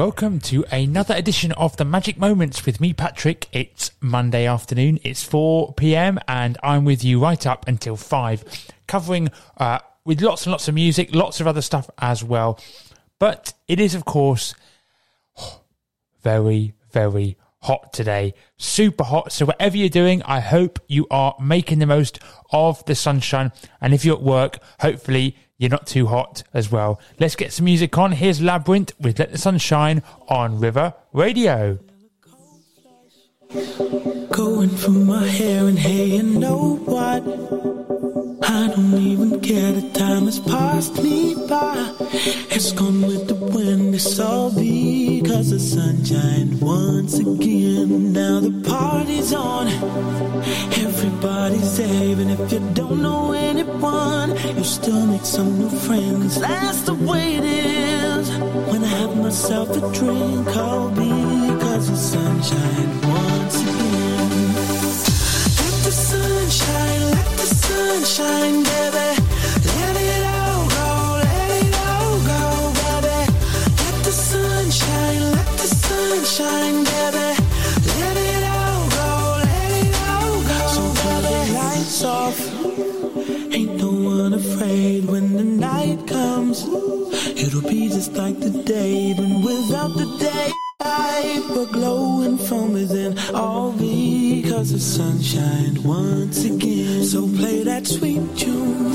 Welcome to another edition of the Magic Moments with me, Patrick. It's Monday afternoon. It's 4 p.m. and I'm with you right up until 5, covering uh, with lots and lots of music, lots of other stuff as well. But it is, of course, very, very hot today. Super hot. So whatever you're doing, I hope you are making the most of the sunshine. And if you're at work, hopefully you're not too hot as well. Let's get some music on. Here's Labrinth with Let the Sun Shine on River Radio. Going through my hair and hey, you know what? I don't even care, the time has passed me by. It's gone with the wind, it's all because the sunshine once again. Now the party's on, everybody's even if you don't know anyone. You still make some new friends, that's the way it is. When I have myself a drink, I'll be because the sunshine once again. It'll be just like the day, but without the day. We're glowing from within, all because the sunshine once again. So play that sweet tune,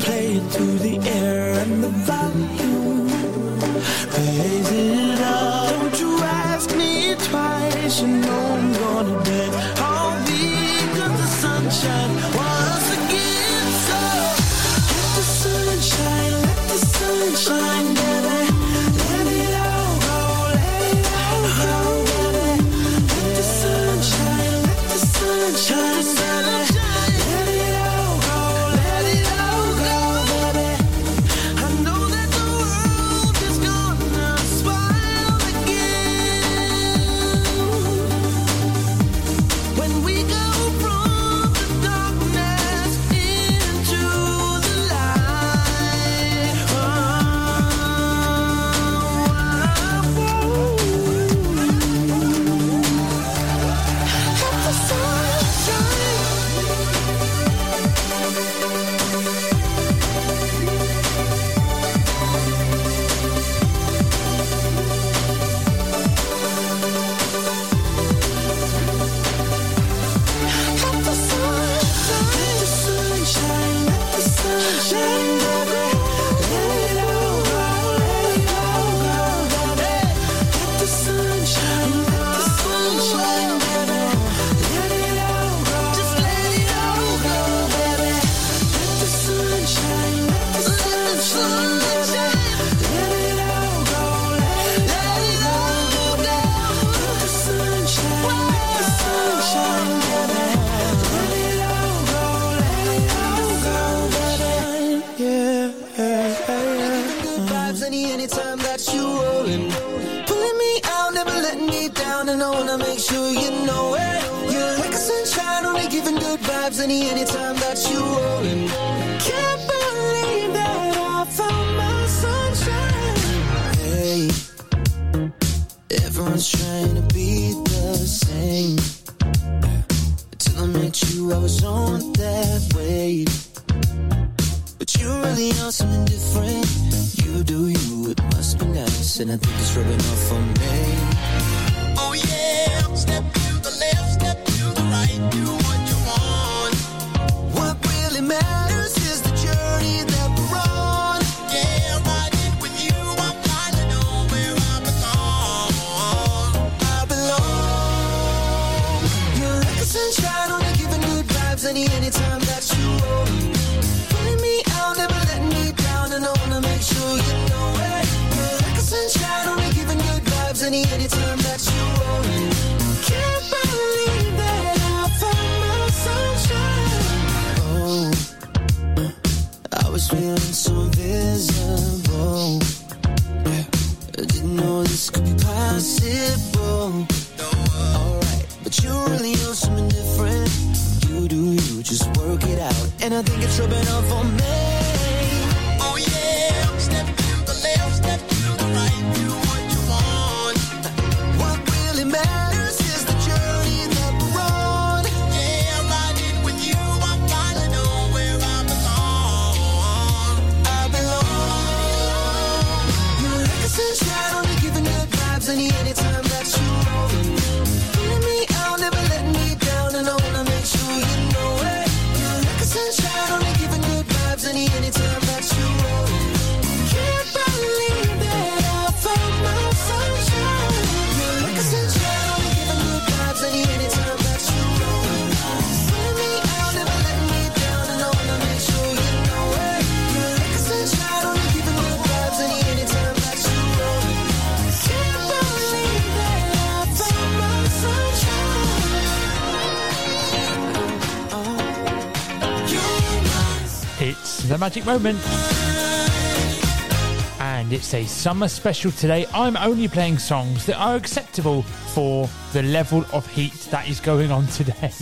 play it through the air and the volume. Raise it up, don't you ask me twice, you know I'm gonna dance. All because the sunshine trying to be the same. Till I met you, I was on that wave. But you really are something different. You do you, it must be nice, and I think it's rubbing off on me. Oh yeah, step magic moment. And it's a summer special today. I'm only playing songs that are acceptable for the level of heat that is going on today.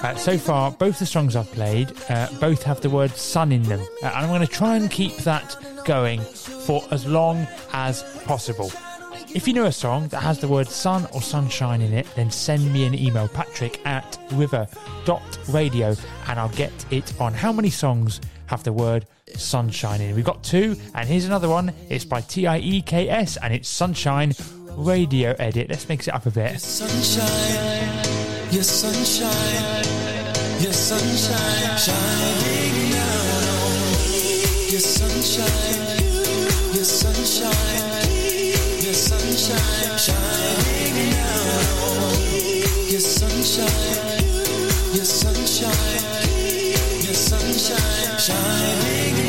Uh, so far, both the songs I've played uh, both have the word sun in them. Uh, and I'm going to try and keep that going for as long as possible. If you know a song that has the word sun or sunshine in it, then send me an email, patrick at river.radio, and I'll get it on how many songs have the word sunshine in. We've got two, and here's another one. It's by T-I-E-K-S, and it's Sunshine Radio Edit. Let's mix it up a bit. Your sunshine, your sunshine, sunshine shining down on me. Your sunshine, your sunshine sunshine shining now. Your sunshine, your sunshine, your sunshine shining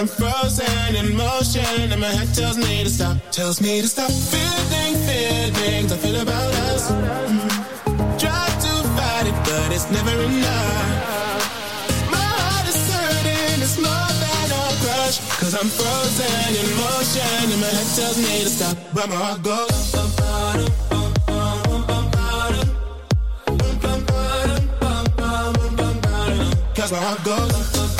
I'm frozen in motion and my head tells me to stop. Tells me to stop feeling, feelings I feel about us. Mm-hmm. Try to fight it, but it's never enough. My heart is hurting, it's more than a crush. Cause I'm frozen in motion and my head tells me to stop. But my heart goes. Cause my heart goes.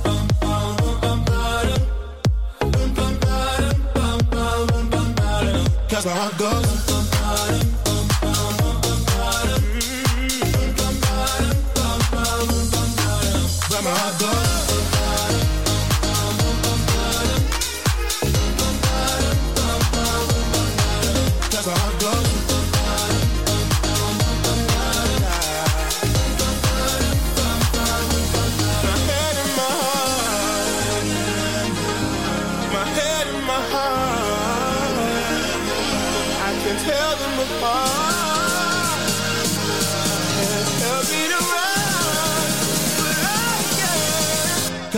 how I goes.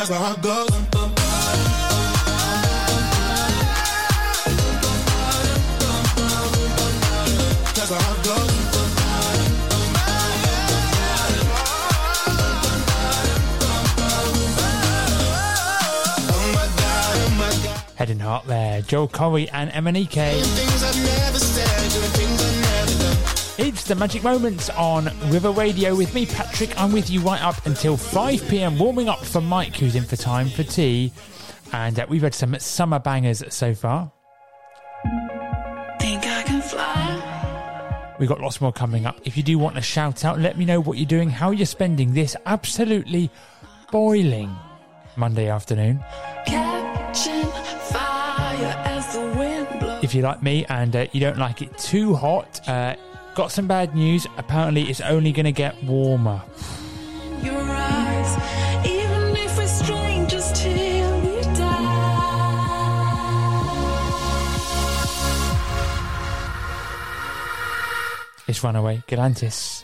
that's Head and heart there, Joel Corry and MNEK. It's the Magic Moments on River Radio with me, Patrick. I'm with you right up until 5 pm, warming up for Mike, who's in for time for tea. And uh, we've had some summer bangers so far. Think I can fly? We've got lots more coming up. If you do want a shout out, let me know what you're doing, how you're spending this absolutely boiling Monday afternoon. Catching fire as the wind blows. If you're like me and uh, you don't like it too hot, uh, got some bad news. Apparently, it's only going to get warmer. Your eyes, even if we're strangers till we die. It's Runaway, Galantis.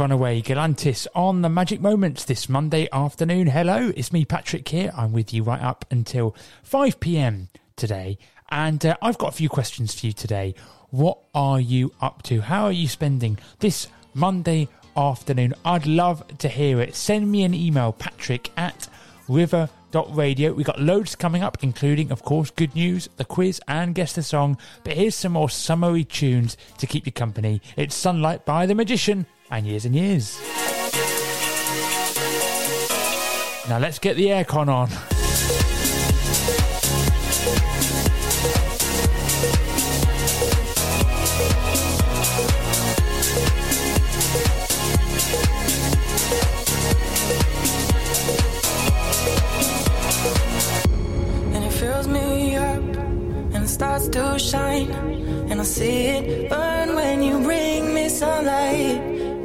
Runaway Galantis on the Magic Moments this Monday afternoon. Hello, it's me, Patrick, here. I'm with you right up until 5 pm today. And uh, I've got a few questions for you today. What are you up to? How are you spending this Monday afternoon? I'd love to hear it. Send me an email, patrick at river.radio. We've got loads coming up, including, of course, good news, the quiz, and guess the song. But here's some more summery tunes to keep you company. It's Sunlight by The Magician and Years and Years. Now let's get the aircon on. and it fills me up and it starts to shine and I see it burn when you bring me sunlight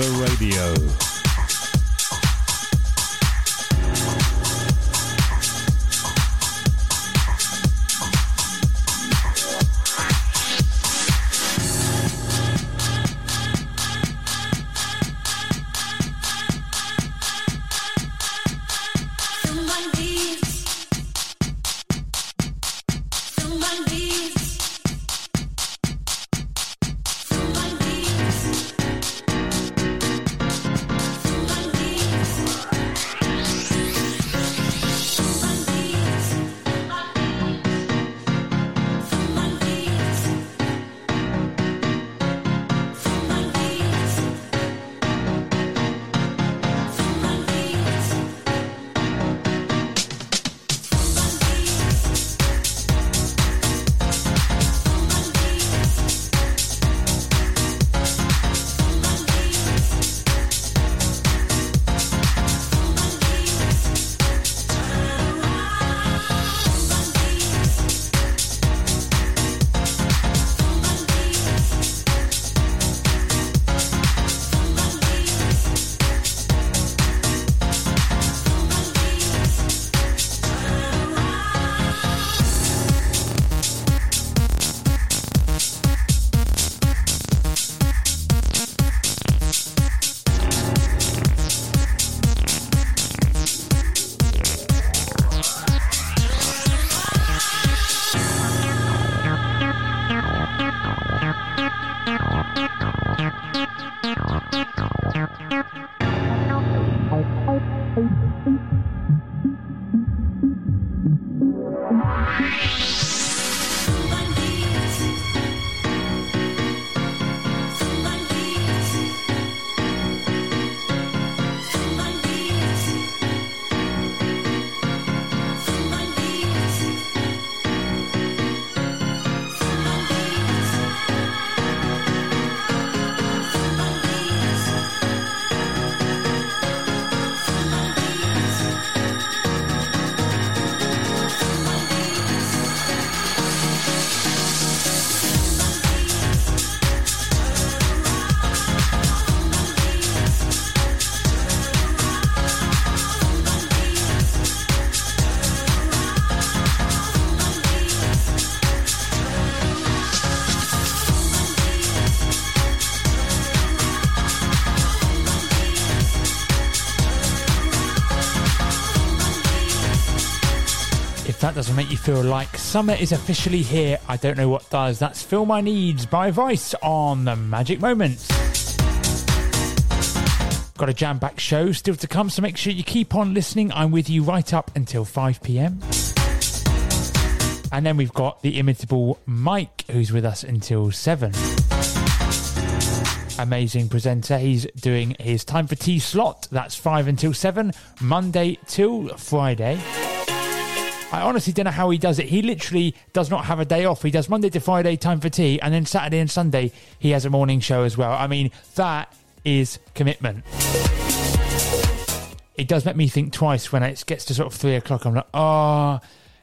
River Radio. Feel like summer is officially here, I don't know what does. That's Fill My Needs by Vice on the Magic Moments. Got a jam back show still to come, so make sure you keep on listening. I'm with you right up until 5 pm. And then we've got the imitable Mike, who's with us until 7. Amazing presenter. He's doing his time for tea slot. That's 5 until 7, Monday till Friday. I honestly don't know how he does it. He literally does not have a day off. He does Monday to Friday time for tea, and then Saturday and Sunday he has a morning show as well. I mean, that is commitment. It does make me think twice when it gets to sort of three o'clock. I'm like, oh,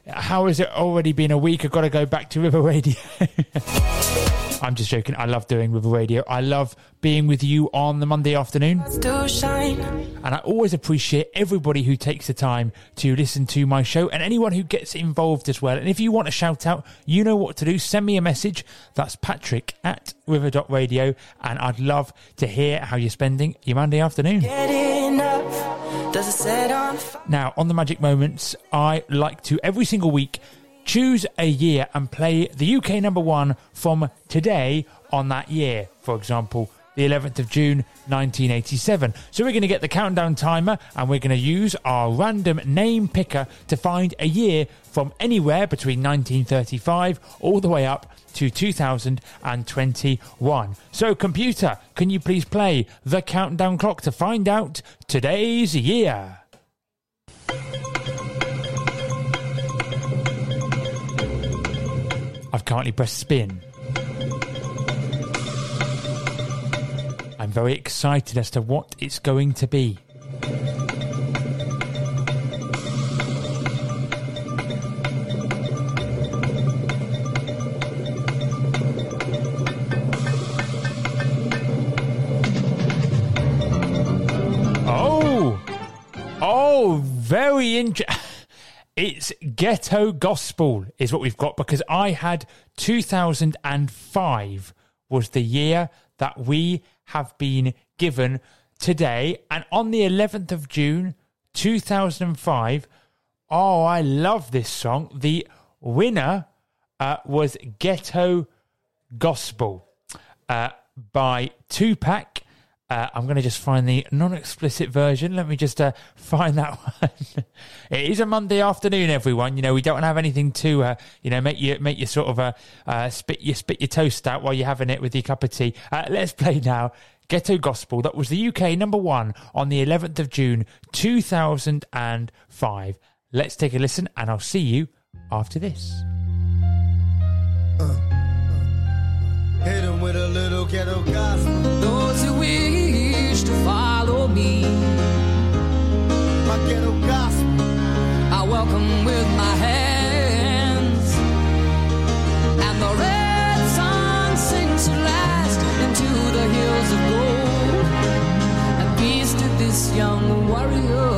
how has it already been a week? I've got to go back to River Radio. I'm just joking. I love doing River Radio. I love being with you on the Monday afternoon. And I always appreciate everybody who takes the time to listen to my show and anyone who gets involved as well. And if you want a shout out, you know what to do. Send me a message. That's patrick at river.radio. And I'd love to hear how you're spending your Monday afternoon. Get. Does it set on? Now, on the Magic Moments, I like to every single week choose a year and play the UK number one from today on that year. For example, the 11th of June 1987. So we're going to get the countdown timer and we're going to use our random name picker to find a year from anywhere between 1935 all the way up to 2021. So, computer, can you please play the countdown clock to find out today's year? Currently press spin. I'm very excited as to what it's going to be. Oh, oh, very interesting. It's ghetto gospel, is what we've got because I had 2005 was the year that we have been given today. And on the 11th of June 2005, oh, I love this song. The winner uh, was Ghetto Gospel uh, by Tupac. Uh, I'm going to just find the non-explicit version. Let me just uh, find that one. it is a Monday afternoon, everyone. You know we don't have anything to, uh, you know, make you make you sort of uh, uh, spit your spit your toast out while you're having it with your cup of tea. Uh, let's play now. Ghetto Gospel. That was the UK number one on the 11th of June 2005. Let's take a listen, and I'll see you after this. Hit him with a little ghetto me, My ghetto gospel. I welcome with my hands. And the red sun sinks to last into the hills of gold. And peace to this young warrior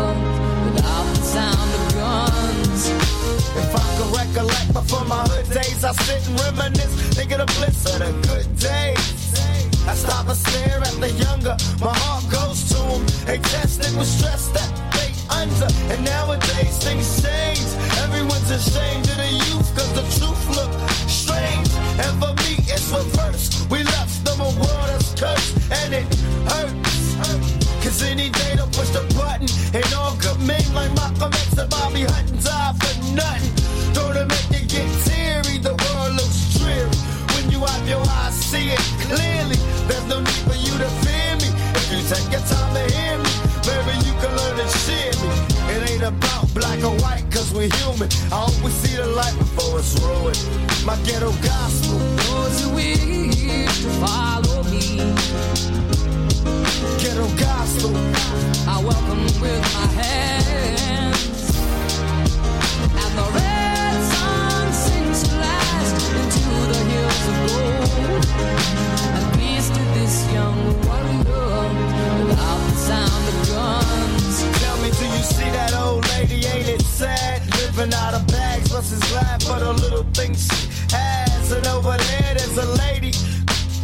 without the sound of guns. If I could recollect before my hood days, I sit and reminisce, think of bliss of the good days. I stop and stare at the younger, my heart goes to them. They tested with stress that they under, and nowadays things change. Everyone's ashamed of the youth, cause the truth look strange. And for me, it's reverse. We left them a world that's cursed, and it hurts. Cause any day they'll push the button And all good men like Malcolm X and Bobby Hutton die for nothing Don't it make you get teary The world looks dreary When you have your eyes see it take your time to hear me. Maybe you can learn to cheer me. It ain't about black or white cause we're human. I hope we see the light before it's ruined. My ghetto gospel. Those who wish to follow me. Ghetto gospel. I welcome with my hands. And the red sun sinks to last into the hills of gold. And peace to this young warrior without the sound of guns. Tell me, do you see that old lady? Ain't it sad? Living out of bags, what's his laugh for the little things she has? And over there, there's a lady,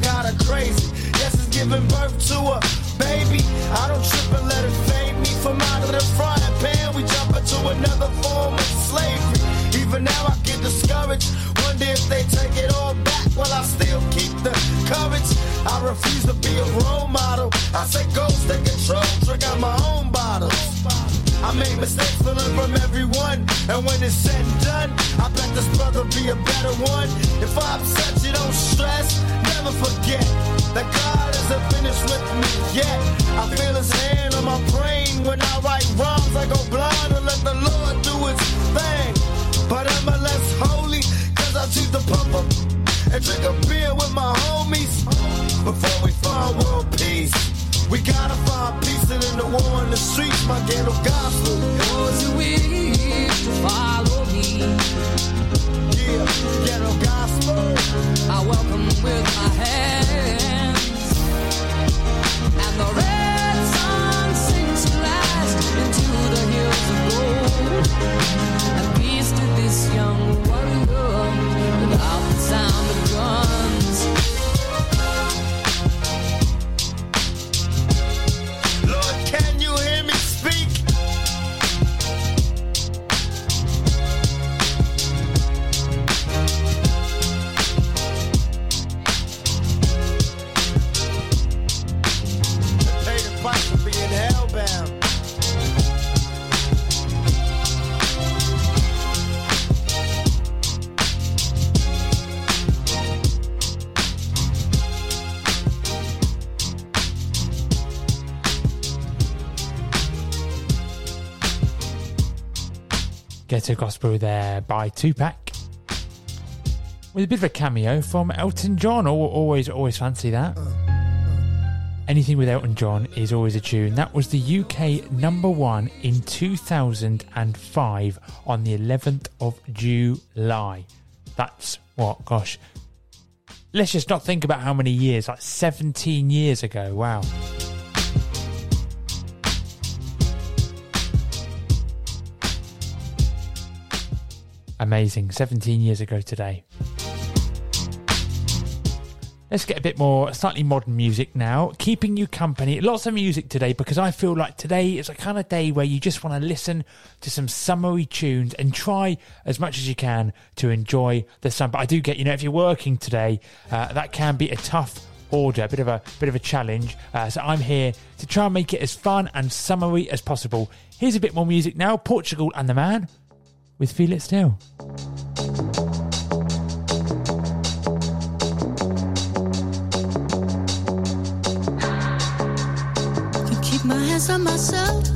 got her crazy. Yes, it's giving birth to a baby. I don't trip and let it fade me from out of the frying pan. We jump into another form of slavery. Even now, I get discouraged. Wonder if they take it all back, well, I still refuse to be a role model. I say ghost, take control, drink out my own bottles. I made mistakes, but learn from everyone. And when it's said and done, I bet this brother be a better one. If I upset you, don't stress. Never forget that God isn't finished with me yet. I feel his hand on my brain when I write rhymes. I go blind and let the Lord do his thing. But I'm a less holy, cause I choose to pump up and drink a beer with my homies before we find world peace. We gotta find peace and in the war in the streets, my ghetto gospel. Those who wish to follow me, Yeah, ghetto gospel. I welcome with my hands. And the red sun sinks to last into the hills of gold. And peace to this young warrior without the sound of guns. Ghetto Gospel there by Tupac. With a bit of a cameo from Elton John. Al- Always, always fancy that. Anything with Elton John is always a tune. That was the UK number one in 2005 on the 11th of July. That's what, gosh. Let's just not think about how many years, like 17 years ago. Wow. Amazing. 17 years ago today. Let's get a bit more slightly modern music now. Keeping you company. Lots of music today because I feel like today is a kind of day where you just want to listen to some summery tunes and try as much as you can to enjoy the sun. But I do get, you know, if you're working today, uh, that can be a tough order, a bit of a bit of a challenge. Uh, so I'm here to try and make it as fun and summery as possible. Here's a bit more music now. Portugal and the Man with Feel It Still. Can keep my hands on myself.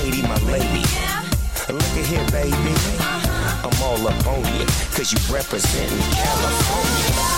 Katie, my lady. Look at here, baby. I'm all up on you, cause you representing California.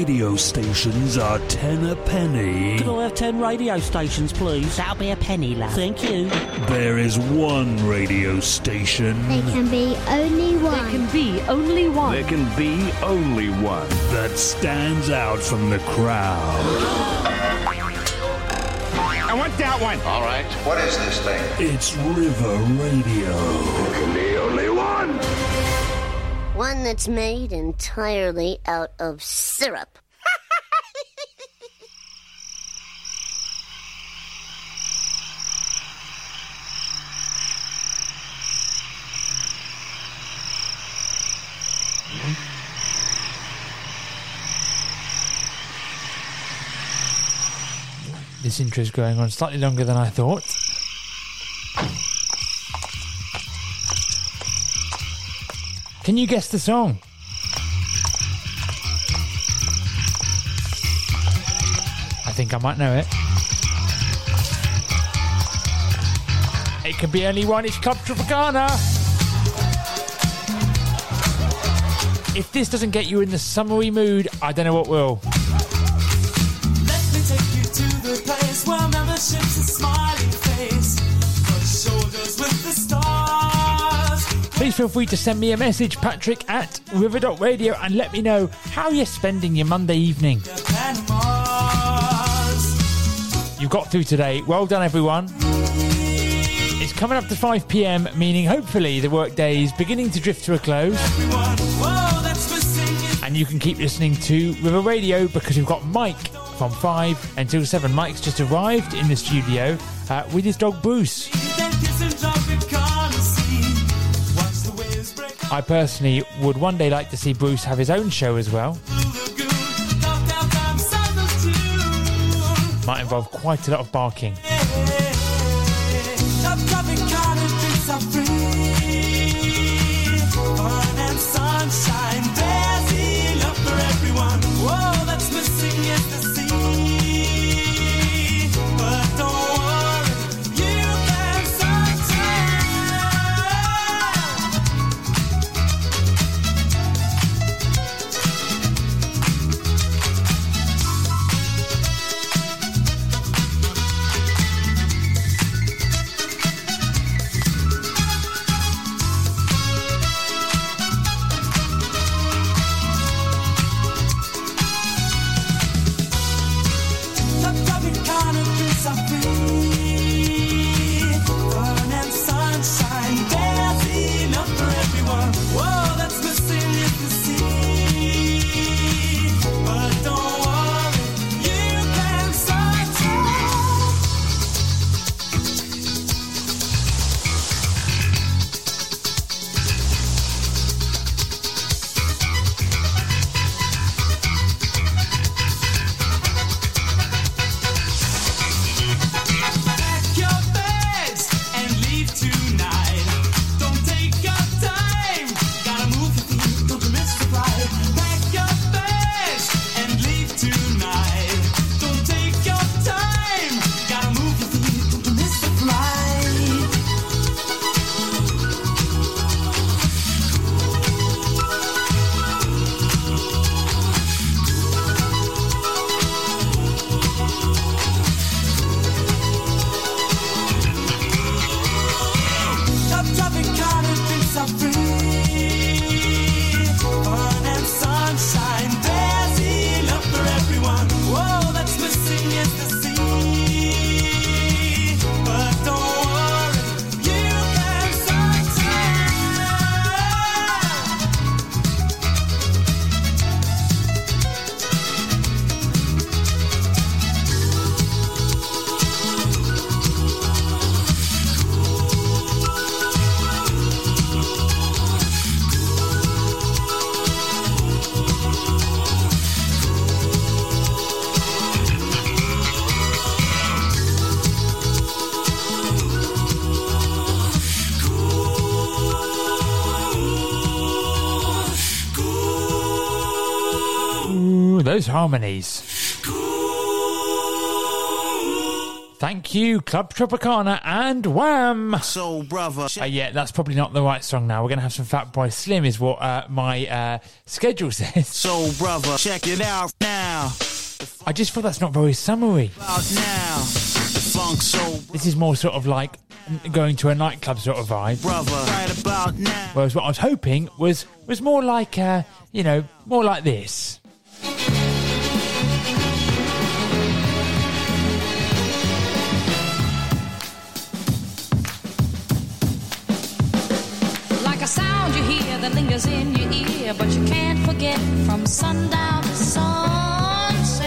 Radio stations are ten a penny, Could I have ten radio stations, please? That'll be a penny, lad. Thank you. there is one radio station There can be only one. There can be only one. There can be only one that stands out from the crowd. I want that one. All right. What is this thing? It's River Radio. One that's made entirely out of syrup. This intro is going on slightly longer than I thought. Can you guess the song? I think I might know it. It could be only one, it's Club Tropicana. If this doesn't get you in the summery mood, I don't know what will. Feel free to send me a message, Patrick at river.radio, and let me know how you're spending your Monday evening. And Mars. You got through today. Well done, everyone. It's coming up to 5 pm, meaning hopefully the workday is beginning to drift to a close. And you can keep listening to River Radio because we've got Mike from 5 until 7. Mike's just arrived in the studio uh, with his dog Bruce. I personally would one day like to see Bruce have his own show as well. Might involve quite a lot of barking. Those harmonies. Thank you, Club Tropicana and Wham! So, brother. Uh, yeah, that's probably not the right song now. We're going to have some Fatboy Slim, is what uh, my uh, schedule says. So, brother, check it out now. I just feel that's not very summery. Now. Soul, This is more sort of like going to a nightclub sort of vibe. brother. Right about now. Whereas what I was hoping was was more like, uh, you know, more like this. That lingers in your ear, but you can't forget from sundown to sunset.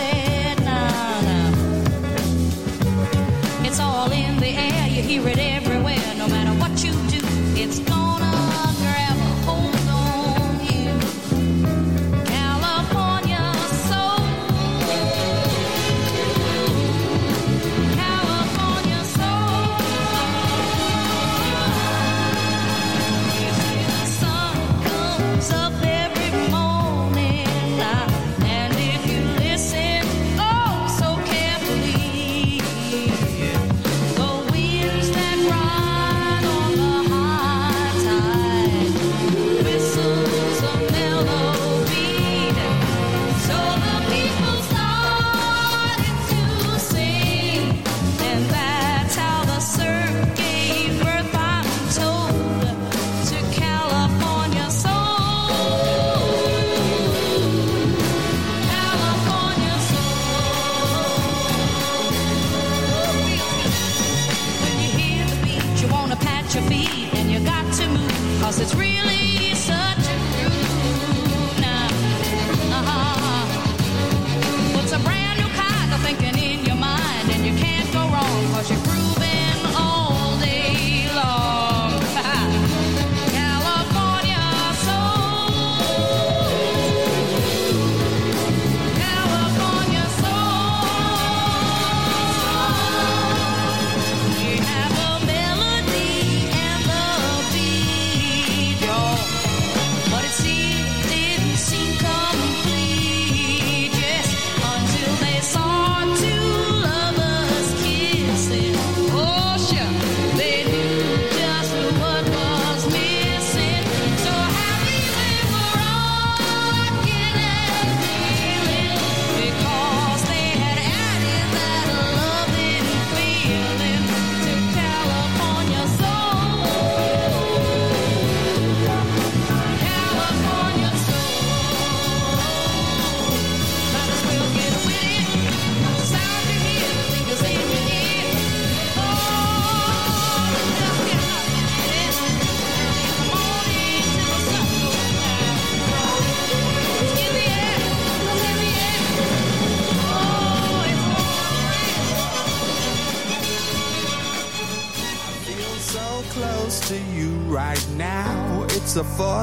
Nah, nah. It's all in the air, you hear it everywhere.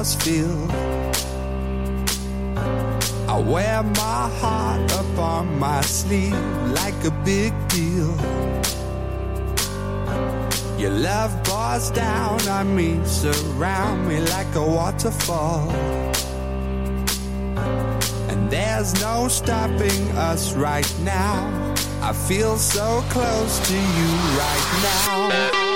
flowers feel. I wear my heart up on my sleeve like a big deal. Your love bars down on me, surround me like a waterfall. And there's no stopping us right now. I feel so close to you right now.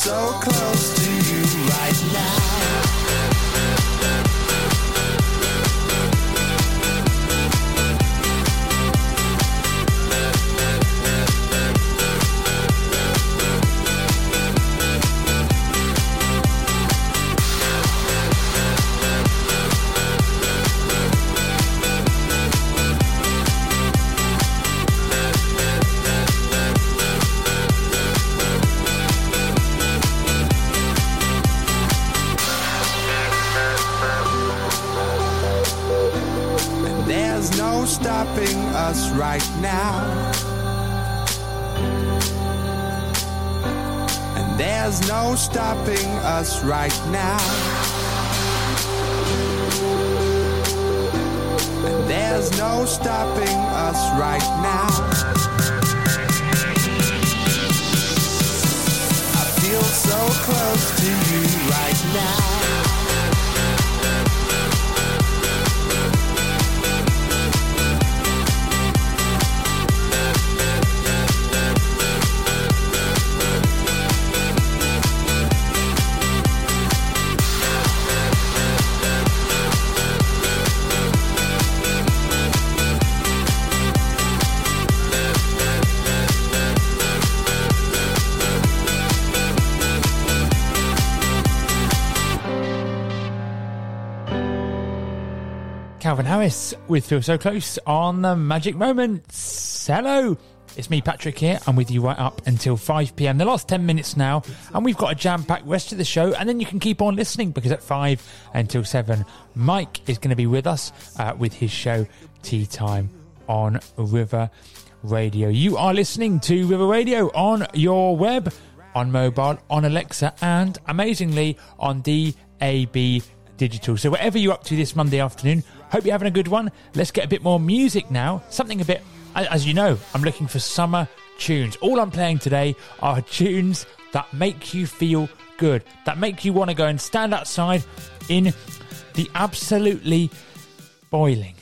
so close. Calvin Harris with Feel So Close on the Magic Moments. Hello, it's me, Patrick, here. I'm with you right up until 5 pm, the last 10 minutes now, and we've got a jam packed rest of the show. And then you can keep on listening because at 5 until 7, Mike is going to be with us uh, with his show, Tea Time on River Radio. You are listening to River Radio on your web, on mobile, on Alexa, and amazingly on DAB Digital. So, whatever you're up to this Monday afternoon, hope you're having a good one. Let's get a bit more music now. Something a bit, as you know, I'm looking for summer tunes. All I'm playing today are tunes that make you feel good, that make you want to go and stand outside in the absolutely boiling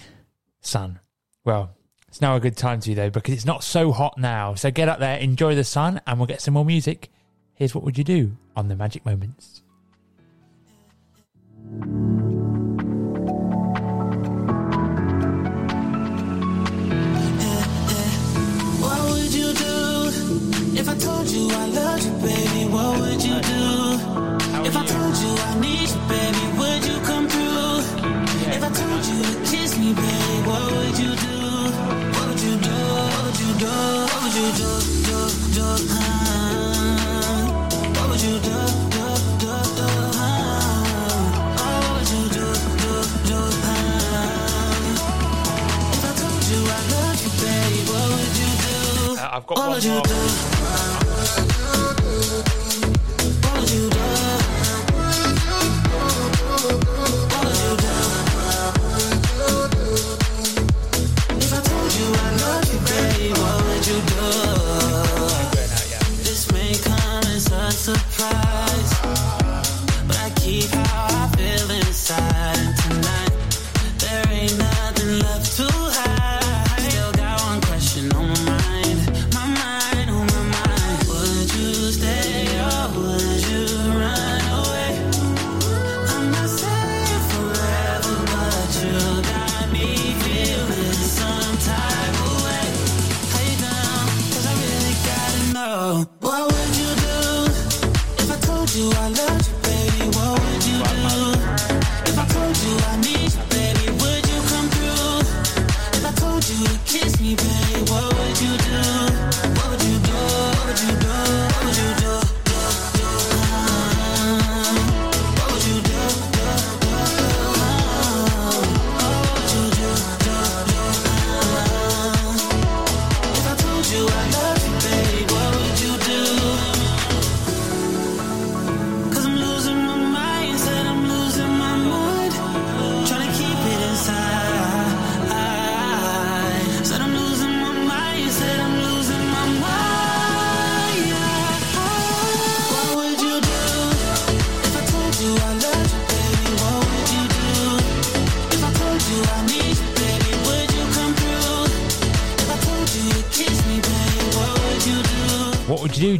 sun. Well, it's now a good time to though because it's not so hot now. So get up there, enjoy the sun, and we'll get some more music. Here's what would you do on the Magic Moments. Told you I loved you, baby? What would you do if I told you I need you, baby? Would you come through? If I told you to kiss me, baby, what would you do? What would you do? What would you do? What would you do? Do do? huh? What would you do? Do do do? huh? Oh, what would you do? Do do? huh? If I told you I loved you, baby, what would you do? Uh, I've got What one would you more.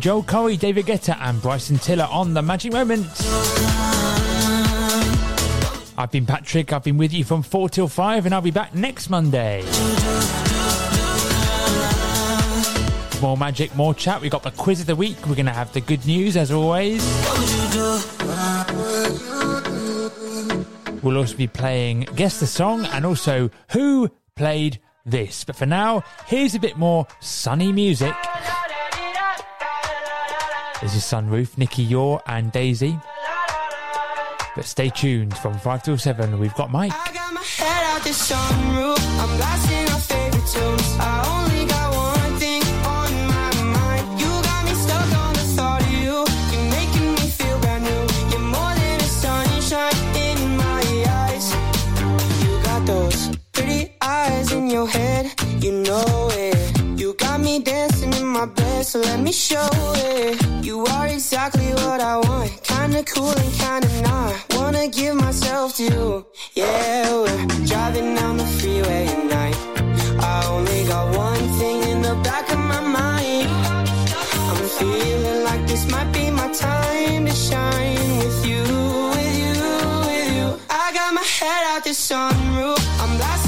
Joel Corry, David Guetta, and Bryson Tiller on the Magic Moments. I've been Patrick. I've been with you from 4 till 5, and I'll be back next Monday. More magic, more chat. We've got the quiz of the week. We're going to have the good news as always. We'll also be playing Guess the Song and also Who Played This. But for now, here's a bit more sunny music. This is Sunroof, Nicky Youre, and dazy. But stay tuned from 5 till 7. We've got Mike. Head out the sunroof, I'm blasting our favorite tunes. I only got one thing on my mind. You got me stuck on the thought of you. You're making me feel brand new. You're more than a sunshine in my eyes. You got those pretty eyes in your head, you know it. You got me dancing in my bed, so let me show it. You are exactly what I want, kinda cool and kinda not. Wanna give myself to you, yeah. We're driving down the freeway at night. I only got one thing in the back of my mind. I'm feeling like this might be my time to shine with you, with you, with you. I got my head out the sunroof. I'm blasting